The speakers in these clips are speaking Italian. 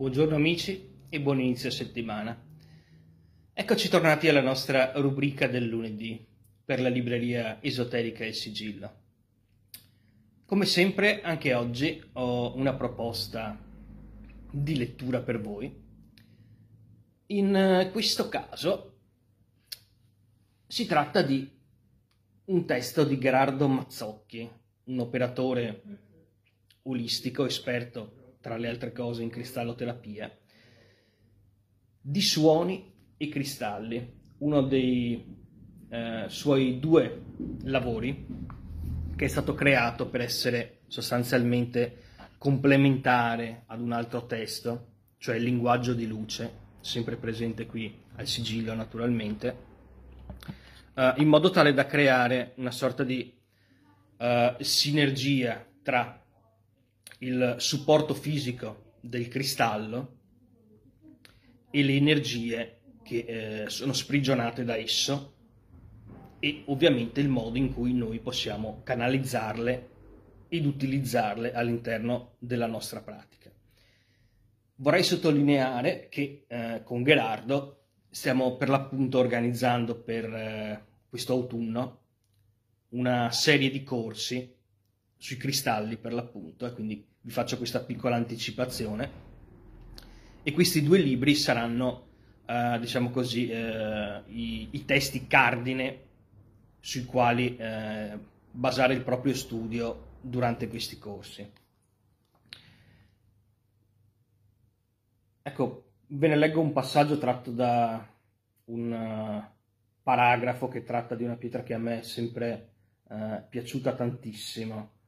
Buongiorno amici e buon inizio settimana. Eccoci tornati alla nostra rubrica del lunedì per la libreria esoterica Il Sigillo. Come sempre, anche oggi ho una proposta di lettura per voi. In questo caso si tratta di un testo di Gerardo Mazzocchi, un operatore olistico, esperto tra le altre cose in cristalloterapia, di suoni e cristalli, uno dei eh, suoi due lavori che è stato creato per essere sostanzialmente complementare ad un altro testo, cioè il linguaggio di luce, sempre presente qui al sigillo naturalmente, eh, in modo tale da creare una sorta di eh, sinergia tra il supporto fisico del cristallo e le energie che eh, sono sprigionate da esso e ovviamente il modo in cui noi possiamo canalizzarle ed utilizzarle all'interno della nostra pratica. Vorrei sottolineare che eh, con Gerardo stiamo per l'appunto organizzando per eh, questo autunno una serie di corsi sui cristalli per l'appunto e quindi vi faccio questa piccola anticipazione. E questi due libri saranno eh, diciamo così eh, i, i, testi cardine sui quali eh, basare il proprio studio durante questi corsi. Ecco ve ne leggo un passaggio tratto da un uh, paragrafo che tratta di una pietra che a me è sempre uh, piaciuta tantissimo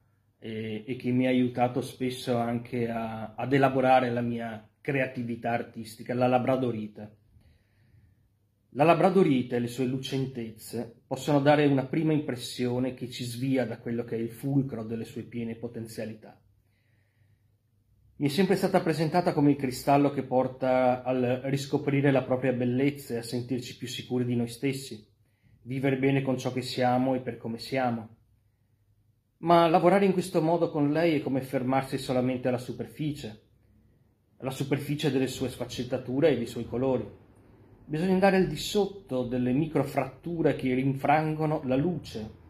e, e che mi ha aiutato spesso anche a, ad elaborare la mia creatività artistica, la labradorite. La labradorite e le sue lucentezze possono dare una prima impressione che ci svia da quello che è il fulcro delle sue piene potenzialità. Mi è sempre stata presentata come il cristallo che porta al riscoprire la propria bellezza e a sentirci più sicuri di noi stessi, vivere bene con ciò che siamo e per come siamo ma lavorare in questo modo con lei è come fermarsi solamente alla superficie, alla superficie delle sue sfaccettature e dei suoi colori. Bisogna andare al di sotto delle microfratture che rinfrangono la luce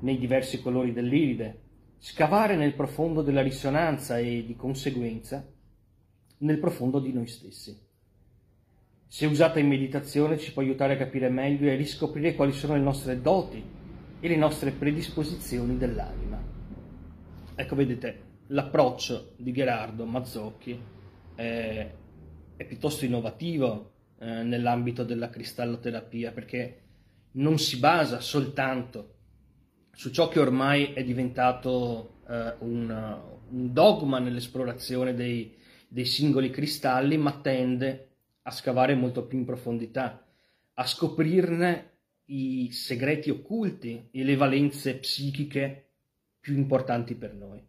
nei diversi colori dell'iride, scavare nel profondo della risonanza e, di conseguenza, nel profondo di noi stessi. Se usata in meditazione ci può aiutare a capire meglio e a riscoprire quali sono le nostre doti e le nostre predisposizioni dell'anima. Ecco, vedete, l'approccio di Gerardo Mazzocchi è, è piuttosto innovativo eh, nell'ambito della cristalloterapia perché non si basa soltanto su ciò che ormai è diventato eh, un, un, dogma nell'esplorazione dei, dei singoli cristalli, ma tende a scavare molto più in profondità, a scoprirne i segreti occulti e le valenze psichiche più importanti per noi.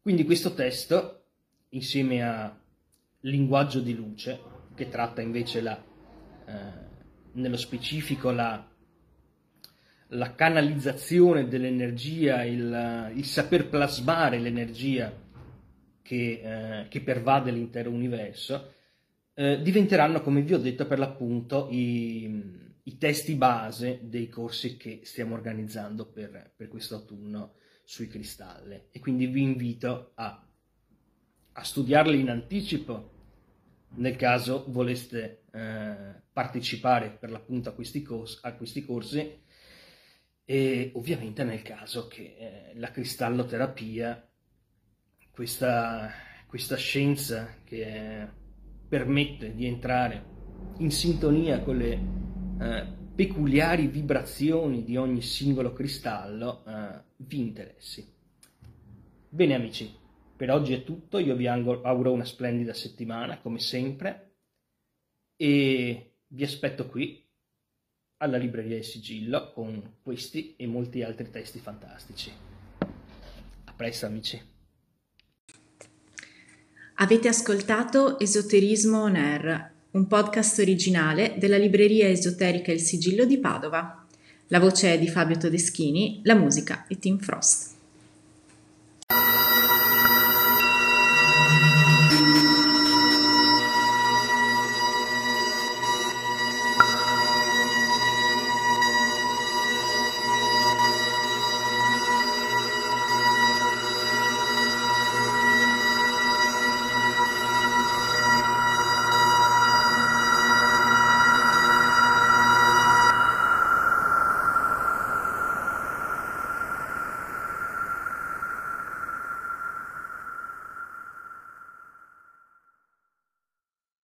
Quindi questo testo, insieme a Linguaggio di luce, che tratta invece la, eh, nello specifico la, la canalizzazione dell'energia, il, il, saper plasmare l'energia che, eh, che pervade l'intero universo, eh, diventeranno, come vi ho detto, per l'appunto i, i testi base dei corsi che stiamo organizzando per, per questo autunno sui cristalli. E quindi vi invito a, a studiarli in anticipo nel caso voleste eh, partecipare per l'appunto a questi, corsi, a questi corsi e ovviamente nel caso che eh, la cristalloterapia, questa, questa scienza che eh, permette di entrare in sintonia con le eh, peculiari vibrazioni di ogni singolo cristallo eh, vi interessi. Bene amici, per oggi è tutto, io vi auguro una splendida settimana come sempre e vi aspetto qui alla libreria del sigillo con questi e molti altri testi fantastici. A presto amici. Avete ascoltato Esoterismo On Air un podcast originale della libreria esoterica Il Sigillo di Padova. La voce è di Fabio Todeschini, la musica è Tim Frost.